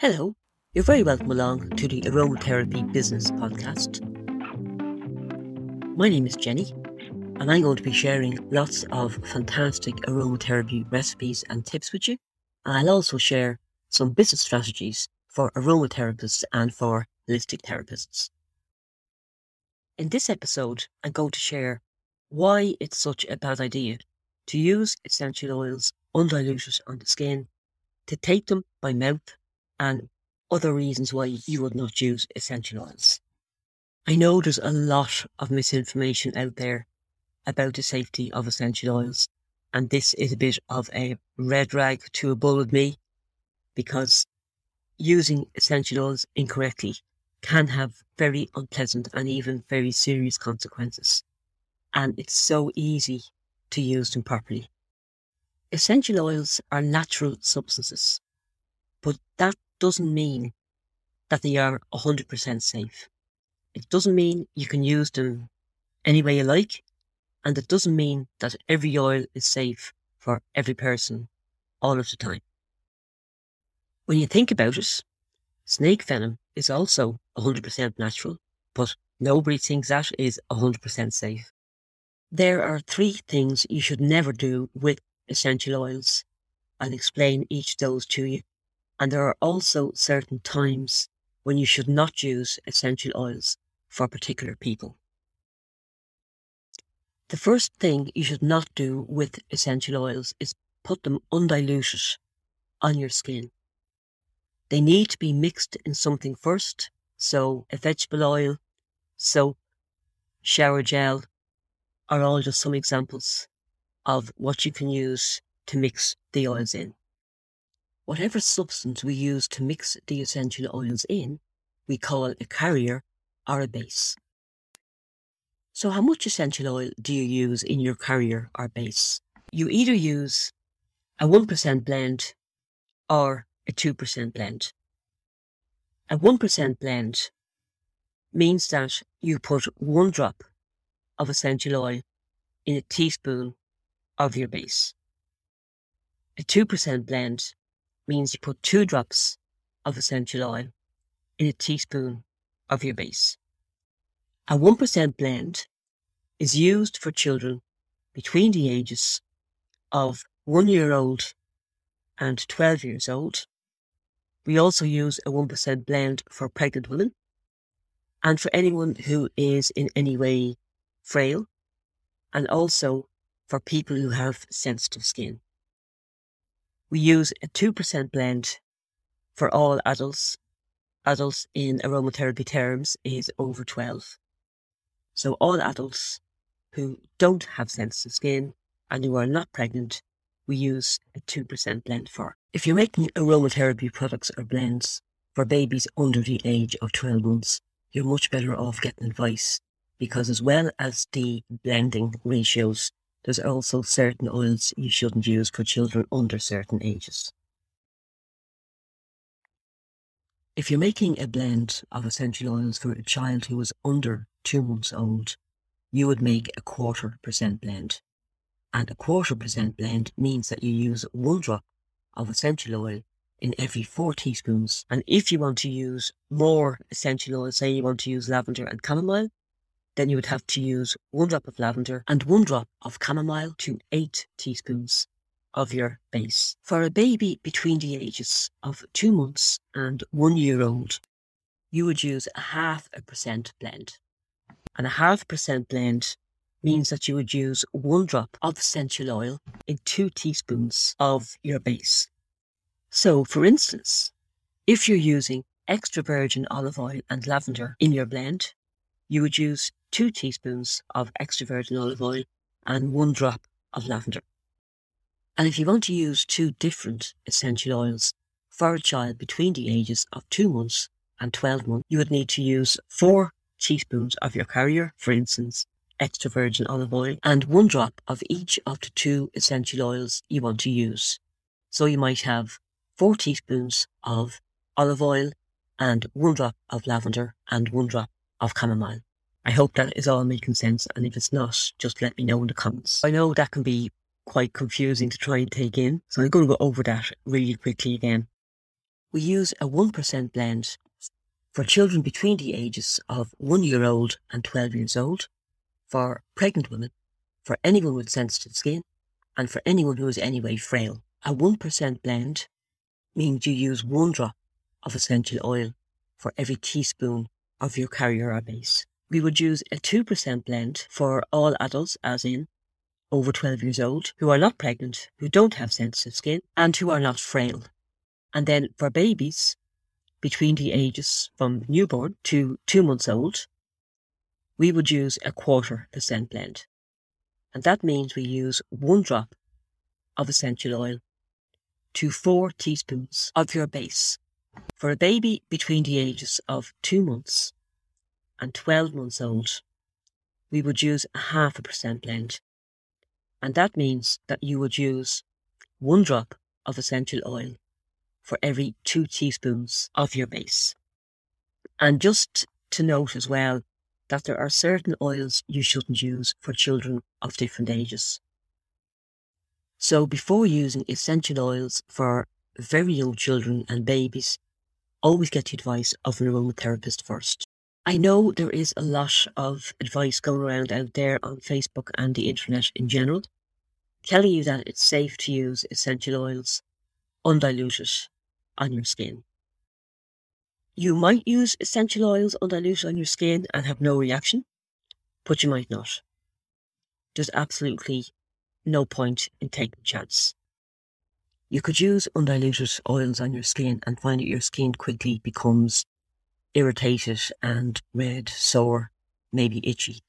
Hello, you're very welcome along to the Aromatherapy Business Podcast. My name is Jenny, and I'm going to be sharing lots of fantastic aromatherapy recipes and tips with you. I'll also share some business strategies for aromatherapists and for holistic therapists. In this episode, I'm going to share why it's such a bad idea to use essential oils undiluted on the skin, to take them by mouth and other reasons why you would not use essential oils. I know there's a lot of misinformation out there about the safety of essential oils, and this is a bit of a red rag to a bull with me because using essential oils incorrectly can have very unpleasant and even very serious consequences. And it's so easy to use them properly. Essential oils are natural substances, but that doesn't mean that they are 100% safe. It doesn't mean you can use them any way you like, and it doesn't mean that every oil is safe for every person all of the time. When you think about it, snake venom is also 100% natural, but nobody thinks that is 100% safe. There are three things you should never do with essential oils. I'll explain each of those to you. And there are also certain times when you should not use essential oils for particular people. The first thing you should not do with essential oils is put them undiluted on your skin. They need to be mixed in something first, so a vegetable oil, soap, shower gel are all just some examples of what you can use to mix the oils in. Whatever substance we use to mix the essential oils in, we call a carrier or a base. So, how much essential oil do you use in your carrier or base? You either use a 1% blend or a 2% blend. A 1% blend means that you put one drop of essential oil in a teaspoon of your base. A 2% blend means you put two drops of essential oil in a teaspoon of your base. A 1% blend is used for children between the ages of one year old and 12 years old. We also use a 1% blend for pregnant women and for anyone who is in any way frail and also for people who have sensitive skin. We use a 2% blend for all adults. Adults in aromatherapy terms is over 12. So all adults who don't have sensitive skin and who are not pregnant, we use a 2% blend for. If you're making aromatherapy products or blends for babies under the age of 12 months, you're much better off getting advice because as well as the blending ratios, there's also certain oils you shouldn't use for children under certain ages. If you're making a blend of essential oils for a child who is under two months old, you would make a quarter percent blend. And a quarter percent blend means that you use one drop of essential oil in every four teaspoons. And if you want to use more essential oil, say you want to use lavender and chamomile, then you would have to use one drop of lavender and one drop of chamomile to eight teaspoons of your base. For a baby between the ages of two months and one year old, you would use a half a percent blend. And a half percent blend means that you would use one drop of essential oil in two teaspoons of your base. So, for instance, if you're using extra virgin olive oil and lavender in your blend, you would use two teaspoons of extra virgin olive oil and one drop of lavender. And if you want to use two different essential oils for a child between the ages of two months and 12 months, you would need to use four teaspoons of your carrier, for instance, extra virgin olive oil, and one drop of each of the two essential oils you want to use. So you might have four teaspoons of olive oil and one drop of lavender and one drop of chamomile. I hope that is all making sense. And if it's not, just let me know in the comments. I know that can be quite confusing to try and take in. So I'm going to go over that really quickly again. we use a 1% blend for children between the ages of one year old and 12 years old, for pregnant women, for anyone with sensitive skin, and for anyone who is anyway frail. A 1% blend means you use one drop of essential oil for every teaspoon of your carrier or base. We would use a 2% blend for all adults, as in over 12 years old, who are not pregnant, who don't have sensitive skin, and who are not frail. And then for babies between the ages from newborn to two months old, we would use a quarter percent blend. And that means we use one drop of essential oil to four teaspoons of your base. For a baby between the ages of two months and 12 months old, we would use a half a percent blend. And that means that you would use one drop of essential oil for every two teaspoons of your base. And just to note as well that there are certain oils you shouldn't use for children of different ages. So before using essential oils for very young children and babies, always get the advice of an aromatherapist first. I know there is a lot of advice going around out there on Facebook and the internet in general, telling you that it's safe to use essential oils undiluted on your skin. You might use essential oils undiluted on your skin and have no reaction, but you might not. There's absolutely no point in taking a chance. You could use undiluted oils on your skin and find that your skin quickly becomes irritated and red, sore, maybe itchy.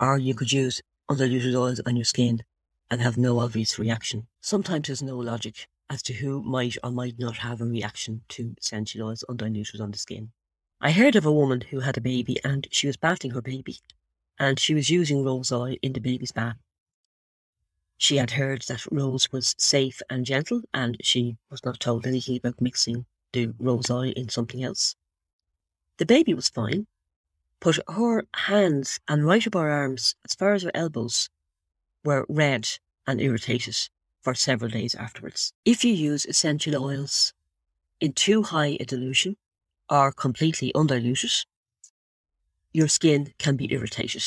Or you could use undiluted oils on your skin and have no obvious reaction. Sometimes there's no logic as to who might or might not have a reaction to essential oils undiluted on the skin. I heard of a woman who had a baby and she was bathing her baby and she was using rose oil in the baby's bath. She had heard that rose was safe and gentle and she was not told anything about mixing the rose oil in something else. The baby was fine, but her hands and right up her arms, as far as her elbows, were red and irritated for several days afterwards. If you use essential oils in too high a dilution or completely undiluted, your skin can be irritated.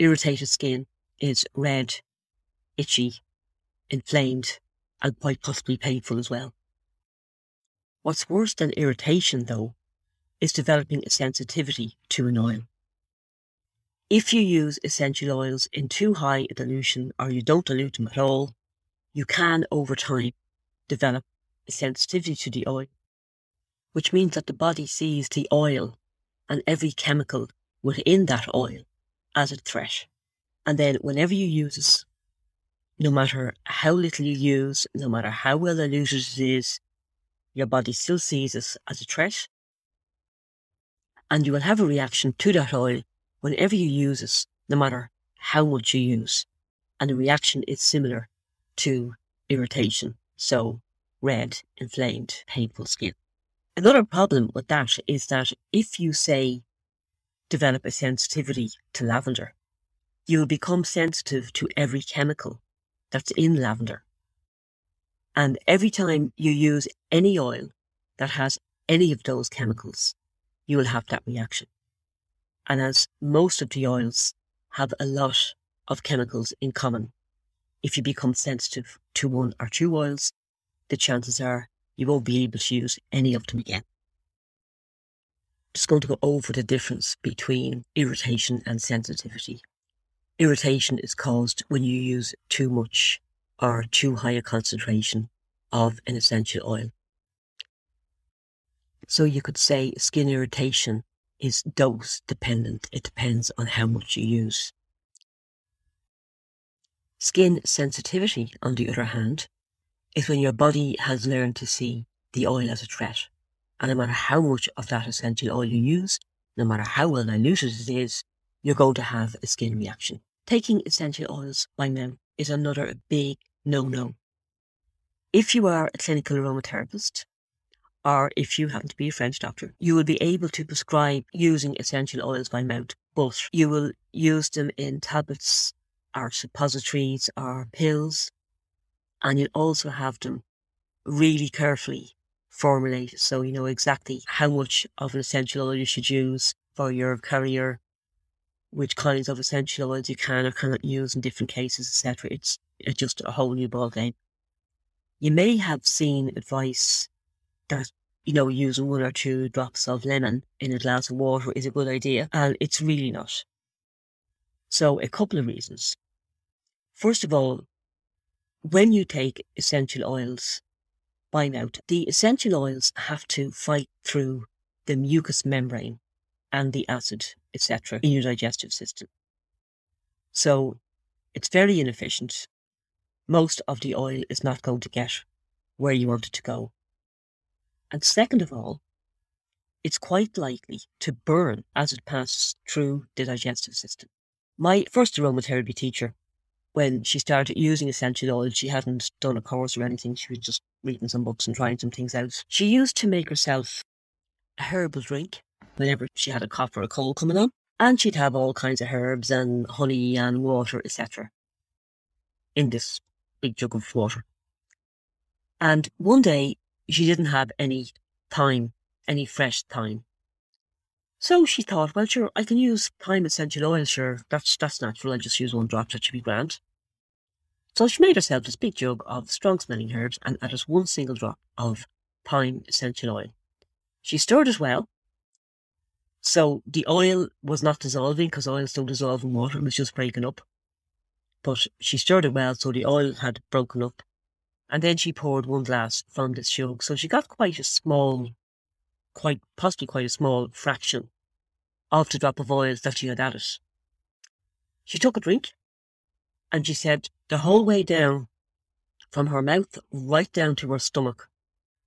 Irritated skin is red, itchy, inflamed, and quite possibly painful as well. What's worse than irritation, though, is developing a sensitivity to an oil. If you use essential oils in too high a dilution or you don't dilute them at all, you can over time develop a sensitivity to the oil, which means that the body sees the oil and every chemical within that oil as a threat. And then whenever you use it, no matter how little you use, no matter how well diluted it is, your body still sees it as a threat. And you will have a reaction to that oil whenever you use it, no matter how much you use. And the reaction is similar to irritation. So red, inflamed, painful skin. Another problem with that is that if you say develop a sensitivity to lavender, you will become sensitive to every chemical that's in lavender. And every time you use any oil that has any of those chemicals, you will have that reaction. And as most of the oils have a lot of chemicals in common, if you become sensitive to one or two oils, the chances are you won't be able to use any of them again. Just going to go over the difference between irritation and sensitivity. Irritation is caused when you use too much or too high a concentration of an essential oil. So you could say skin irritation is dose dependent. It depends on how much you use. Skin sensitivity, on the other hand, is when your body has learned to see the oil as a threat. And no matter how much of that essential oil you use, no matter how well diluted it is, you're going to have a skin reaction. Taking essential oils by mouth is another big no-no. If you are a clinical aromatherapist, or if you happen to be a French doctor, you will be able to prescribe using essential oils by mouth, but you will use them in tablets or suppositories or pills, and you'll also have them really carefully formulated. So you know exactly how much of an essential oil you should use for your carrier, which kinds of essential oils you can or cannot use in different cases, etc. It's, it's just a whole new ball game. You may have seen advice that you know, using one or two drops of lemon in a glass of water is a good idea, and it's really not. So, a couple of reasons. First of all, when you take essential oils by mouth, the essential oils have to fight through the mucous membrane and the acid, etc., in your digestive system. So, it's very inefficient. Most of the oil is not going to get where you want it to go. And second of all, it's quite likely to burn as it passes through the digestive system. My first aromatherapy teacher, when she started using essential oils, she hadn't done a course or anything. She was just reading some books and trying some things out. She used to make herself a herbal drink whenever she had a cough or a cold coming on. And she'd have all kinds of herbs and honey and water, etc. in this big jug of water. And one day she didn't have any thyme, any fresh thyme. So she thought, well, sure, I can use thyme essential oil, sure, that's, that's natural, I'll just use one drop, that should be grand. So she made herself this big jug of strong smelling herbs and added one single drop of thyme essential oil. She stirred it well. So the oil was not dissolving because oils don't dissolve in water, it was just breaking up. But she stirred it well, so the oil had broken up and then she poured one glass from this jug. So she got quite a small, quite possibly quite a small fraction of the drop of oil that she had added. She took a drink and she said the whole way down from her mouth right down to her stomach,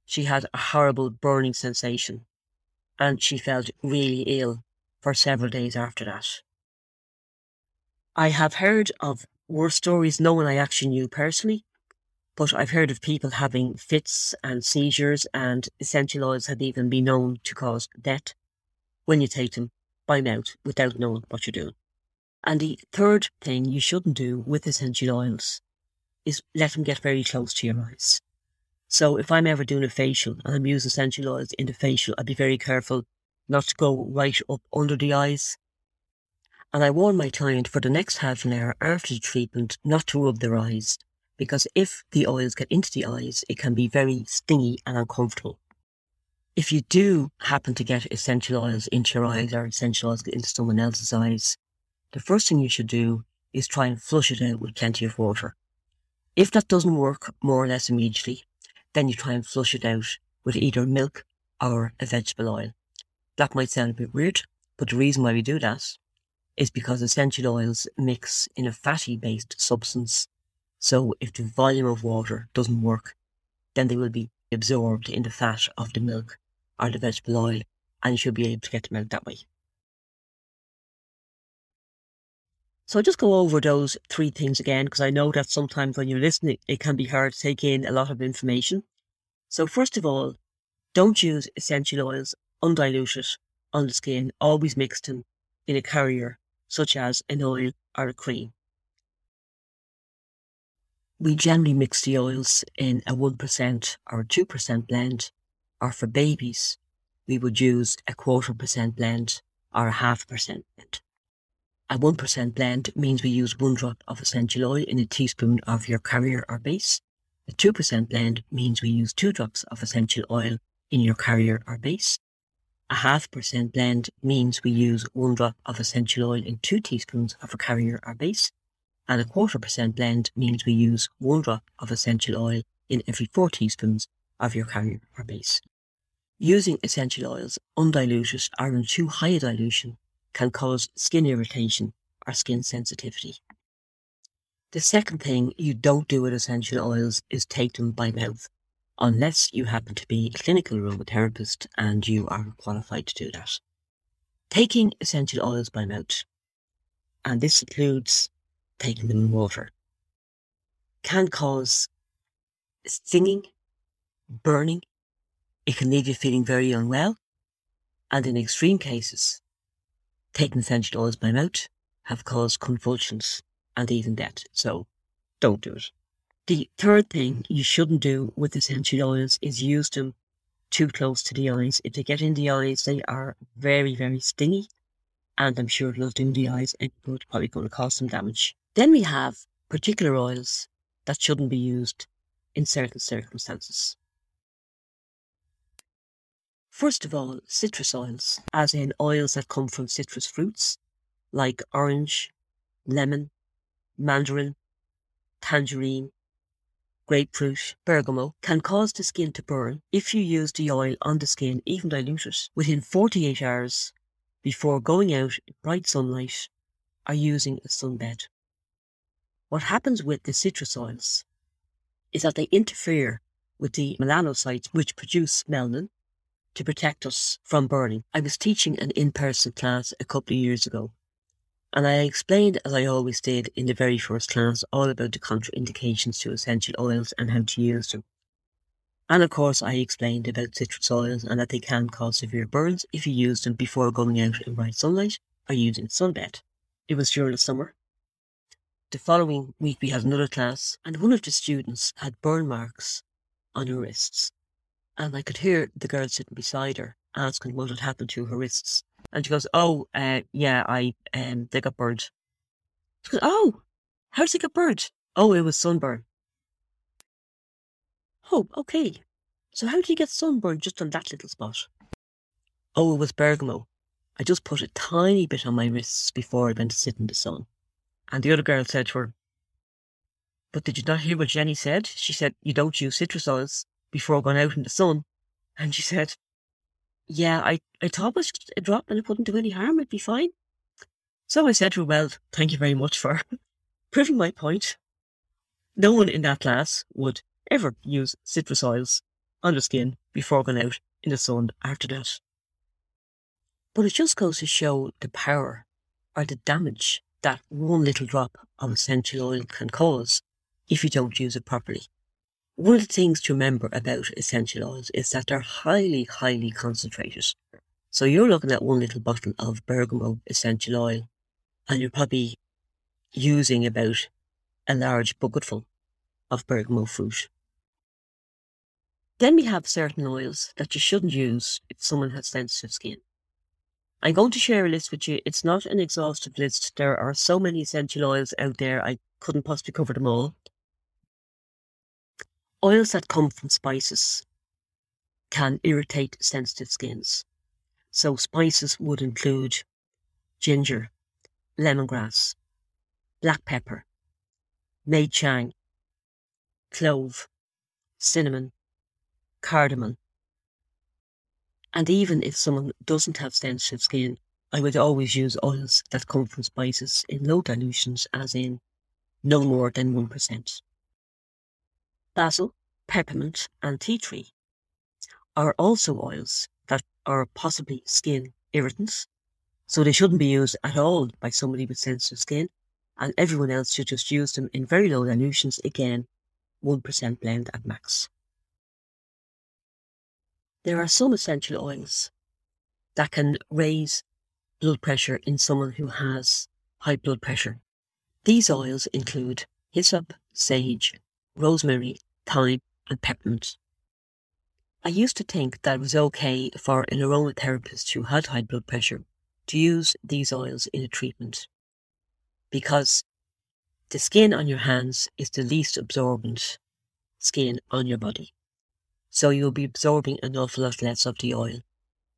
she had a horrible burning sensation and she felt really ill for several days after that. I have heard of worse stories, no one I actually knew personally, but I've heard of people having fits and seizures, and essential oils have even been known to cause death when you take them by mouth without knowing what you're doing. And the third thing you shouldn't do with essential oils is let them get very close to your eyes. So if I'm ever doing a facial and I'm using essential oils in the facial, I'd be very careful not to go right up under the eyes. And I warn my client for the next half an hour after the treatment not to rub their eyes because if the oils get into the eyes, it can be very stingy and uncomfortable. If you do happen to get essential oils into your eyes or essential oils into someone else's eyes, the first thing you should do is try and flush it out with plenty of water. If that doesn't work more or less immediately, then you try and flush it out with either milk or a vegetable oil. That might sound a bit weird, but the reason why we do that is because essential oils mix in a fatty based substance so if the volume of water doesn't work, then they will be absorbed in the fat of the milk or the vegetable oil, and you should be able to get them out that way. So I'll just go over those three things again, because I know that sometimes when you're listening, it can be hard to take in a lot of information. So first of all, don't use essential oils undiluted on the skin, always mix them in a carrier, such as an oil or a cream. We generally mix the oils in a 1% or a 2% blend, or for babies, we would use a quarter percent blend or a half percent blend. A 1% blend means we use one drop of essential oil in a teaspoon of your carrier or base. A 2% blend means we use two drops of essential oil in your carrier or base. A half percent blend means we use one drop of essential oil in two teaspoons of a carrier or base and a quarter percent blend means we use one drop of essential oil in every four teaspoons of your carrier or base. Using essential oils undiluted or in too high a dilution can cause skin irritation or skin sensitivity. The second thing you don't do with essential oils is take them by mouth, unless you happen to be a clinical aromatherapist and you are qualified to do that. Taking essential oils by mouth, and this includes taking them in water can cause stinging, burning. It can leave you feeling very unwell. And in extreme cases, taking essential oils by mouth have caused convulsions and even death. So don't do it. The third thing you shouldn't do with essential oils is use them too close to the eyes. If they get in the eyes, they are very, very stingy. And I'm sure it'll do the eyes any good, probably going to cause some damage. Then we have particular oils that shouldn't be used in certain circumstances. First of all, citrus oils, as in oils that come from citrus fruits like orange, lemon, mandarin, tangerine, grapefruit, bergamot, can cause the skin to burn if you use the oil on the skin, even diluted, within 48 hours before going out in bright sunlight or using a sunbed. What happens with the citrus oils is that they interfere with the melanocytes which produce melanin to protect us from burning. I was teaching an in-person class a couple of years ago and I explained, as I always did in the very first class, all about the contraindications to essential oils and how to use them. And of course, I explained about citrus oils and that they can cause severe burns if you use them before going out in bright sunlight or using sunbed. It was during the summer. The following week, we had another class, and one of the students had burn marks on her wrists. And I could hear the girl sitting beside her asking what had happened to her wrists. And she goes, "Oh, uh, yeah, I um, they got burned." She goes, "Oh, how did they get burned?" "Oh, it was sunburn." "Oh, okay. So how did you get sunburned just on that little spot?" "Oh, it was bergamot. I just put a tiny bit on my wrists before I went to sit in the sun." And the other girl said to her, "But did you not hear what Jenny said? She said you don't use citrus oils before going out in the sun." And she said, yeah, I, I thought it was just a drop and it wouldn't do any harm. It'd be fine. So I said to her, well, thank you very much for proving my point. No one in that class would ever use citrus oils on their skin before going out in the sun after that. But it just goes to show the power or the damage that one little drop of essential oil can cause if you don't use it properly. One of the things to remember about essential oils is that they're highly, highly concentrated. So you're looking at one little bottle of bergamot essential oil and you're probably using about a large bucketful of bergamot fruit. Then we have certain oils that you shouldn't use if someone has sensitive skin. I'm going to share a list with you. It's not an exhaustive list. There are so many essential oils out there, I couldn't possibly cover them all. Oils that come from spices can irritate sensitive skins. So spices would include ginger, lemongrass, black pepper, may chang, clove, cinnamon, cardamom. And even if someone doesn't have sensitive skin, I would always use oils that come from spices in low dilutions, as in no more than 1% basil, peppermint, and tea tree are also oils that are possibly skin irritants. So they shouldn't be used at all by somebody with sensitive skin. And everyone else should just use them in very low dilutions, again, 1% blend at max. There are some essential oils that can raise blood pressure in someone who has high blood pressure. These oils include hyssop, sage, rosemary, thyme, and peppermint. I used to think that it was okay for an aromatherapist who had high blood pressure to use these oils in a treatment because the skin on your hands is the least absorbent skin on your body. So you'll be absorbing an awful lot less of the oil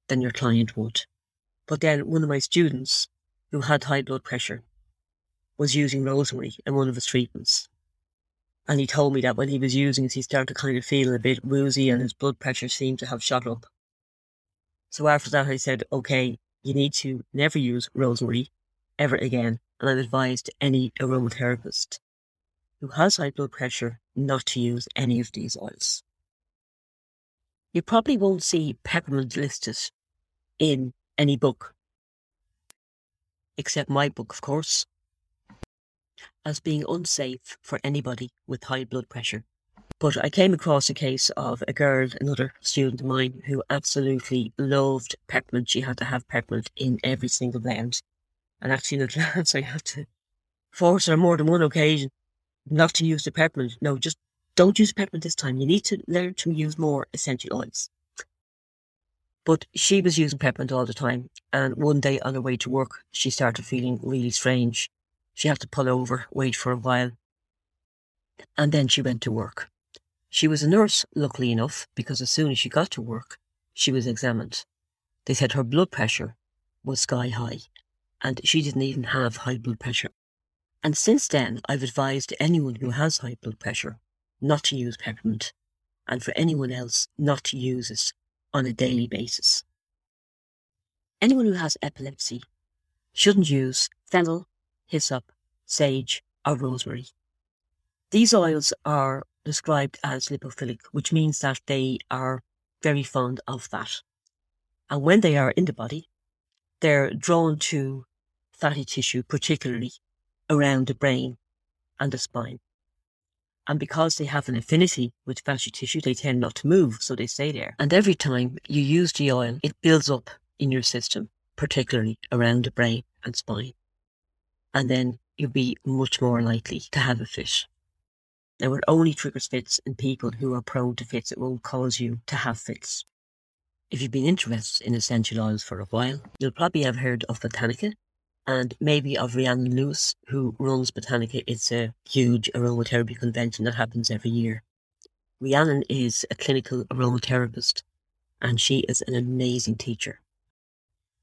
than your client would. But then one of my students who had high blood pressure was using rosemary in one of his treatments. And he told me that when he was using it, he started to kind of feel a bit woozy and his blood pressure seemed to have shot up. So after that, I said, okay, you need to never use rosemary ever again. And I've advised any aromatherapist who has high blood pressure not to use any of these oils. You probably won't see peppermint listed in any book, except my book, of course as being unsafe for anybody with high blood pressure. But I came across a case of a girl, another student of mine, who absolutely loved peppermint. She had to have peppermint in every single blend. And actually, in advance, I had to force her more than one occasion not to use the peppermint. No, just don't use peppermint this time. You need to learn to use more essential oils. But she was using peppermint all the time. And one day on her way to work, she started feeling really strange. She had to pull over, wait for a while. And then she went to work. She was a nurse, luckily enough, because as soon as she got to work, she was examined. They said her blood pressure was sky high, and she didn't even have high blood pressure. And since then, I've advised anyone who has high blood pressure not to use peppermint, and for anyone else not to use it on a daily basis. Anyone who has epilepsy shouldn't use fennel, hyssop, sage, or rosemary. These oils are described as lipophilic, which means that they are very fond of fat. And when they are in the body, they're drawn to fatty tissue, particularly around the brain and the spine. And because they have an affinity with fatty tissue, they tend not to move, so they stay there. And every time you use the oil, it builds up in your system, particularly around the brain and spine. And then you'll be much more likely to have a fit. Now, it only triggers fits in people who are prone to fits. It won't cause you to have fits. If you've been interested in essential oils for a while, you'll probably have heard of Botanica and maybe of Rhiannon Lewis, who runs Botanica. It's a huge aromatherapy convention that happens every year. Rhiannon is a clinical aromatherapist and she is an amazing teacher.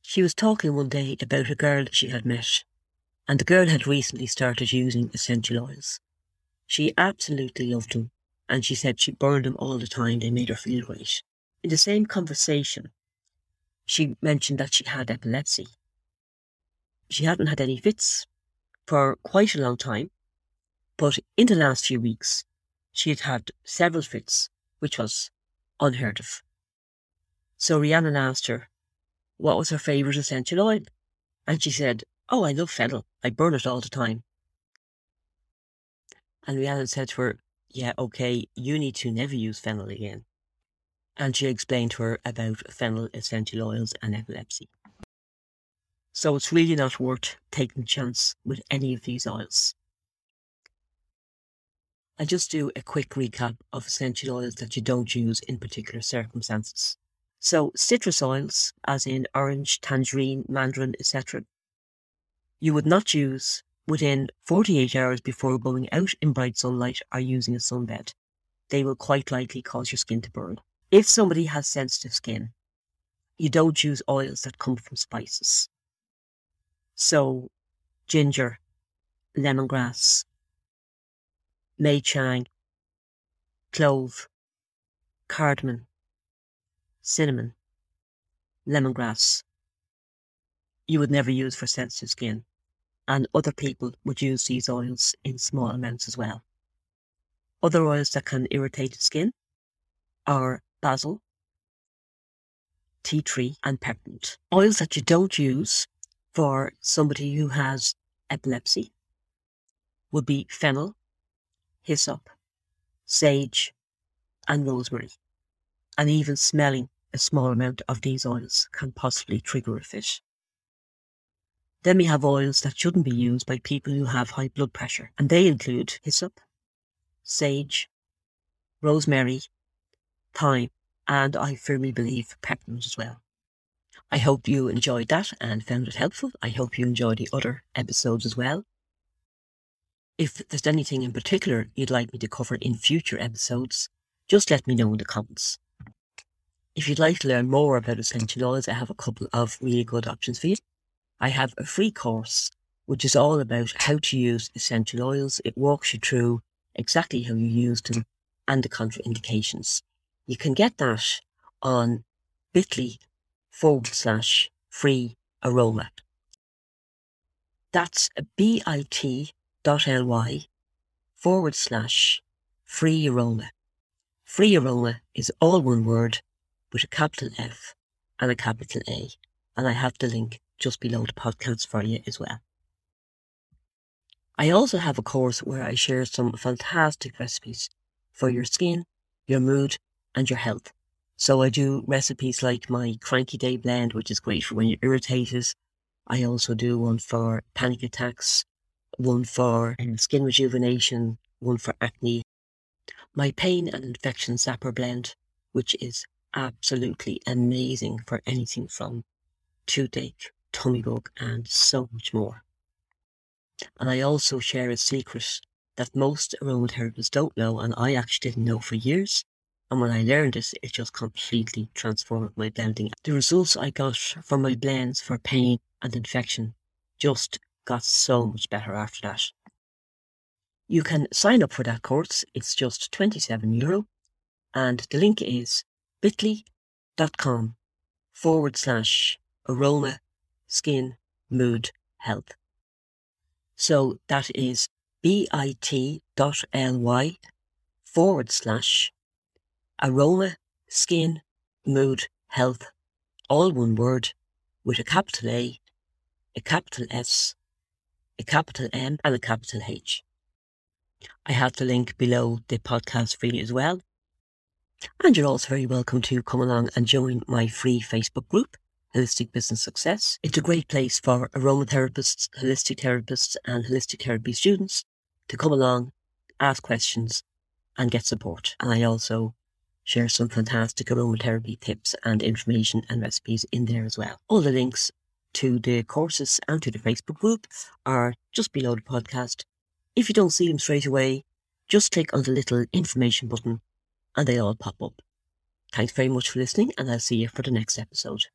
She was talking one day about a girl she had met, and the girl had recently started using essential oils. She absolutely loved them, and she said she burned them all the time, they made her feel great. In the same conversation, she mentioned that she had epilepsy. She hadn't had any fits for quite a long time, but in the last few weeks, she had had several fits, which was unheard of. So Rhiannon asked her what was her favourite essential oil, and she said, Oh, I love fennel. I burn it all the time. And Rhiannon said to her, Yeah, okay, you need to never use fennel again and she explained to her about fennel essential oils and epilepsy. So it's really not worth taking a chance with any of these oils. I'll just do a quick recap of essential oils that you don't use in particular circumstances. So citrus oils, as in orange, tangerine, mandarin, etc., you would not use within 48 hours before going out in bright sunlight or using a sunbed. They will quite likely cause your skin to burn. If somebody has sensitive skin, you don't use oils that come from spices. So, ginger, lemongrass, May Chang, clove, cardamom, cinnamon, lemongrass, you would never use for sensitive skin. And other people would use these oils in small amounts as well. Other oils that can irritate the skin are basil, tea tree, and peppermint. Oils that you don't use for somebody who has epilepsy would be fennel, hyssop, sage, and rosemary. And even smelling a small amount of these oils can possibly trigger a fit. Then we have oils that shouldn't be used by people who have high blood pressure, and they include hyssop, sage, rosemary, thyme, and I firmly believe peppermint as well. I hope you enjoyed that and found it helpful. I hope you enjoyed the other episodes as well. If there's anything in particular you'd like me to cover in future episodes, just let me know in the comments. If you'd like to learn more about essential oils, I have a couple of really good options for you. I have a free course which is all about how to use essential oils. It walks you through exactly how you use them and the contraindications. You can get that on bit.ly forward slash free aroma. That's bit.ly forward slash free aroma. Free aroma is all one word with a capital F and a capital A. And I have the link just below the podcast for you as well. I also have a course where I share some fantastic recipes for your skin, your mood, and your health. So I do recipes like my cranky day blend, which is great for when you're irritated. I also do one for panic attacks, one for um, skin rejuvenation, one for acne. My pain and infection zapper blend, which is absolutely amazing for anything from toothache, tummy bug, and so much more. And I also share a secret that most aromatherapists don't know, and I actually didn't know for years. And when I learned it, it just completely transformed my blending. The results I got from my blends for pain and infection just got so much better after that. You can sign up for that course. It's just 27 euro. And the link is bit.ly.com forward slash aroma skin mood health. So that is bit.ly forward slash aroma skin mood health, all one word with a capital A, a capital S, a capital M and a capital H. I have the link below the podcast for you as well. And you're also very welcome to come along and join my free Facebook group, Holistic Business Success. It's a great place for aromatherapists, holistic therapists, and holistic therapy students to come along, ask questions, and get support. And I also share some fantastic aromatherapy tips and information and recipes in there as well. All the links to the courses and to the Facebook group are just below the podcast if you don't see them straight away, just click on the little information button and they all pop up. Thanks very much for listening, and I'll see you for the next episode.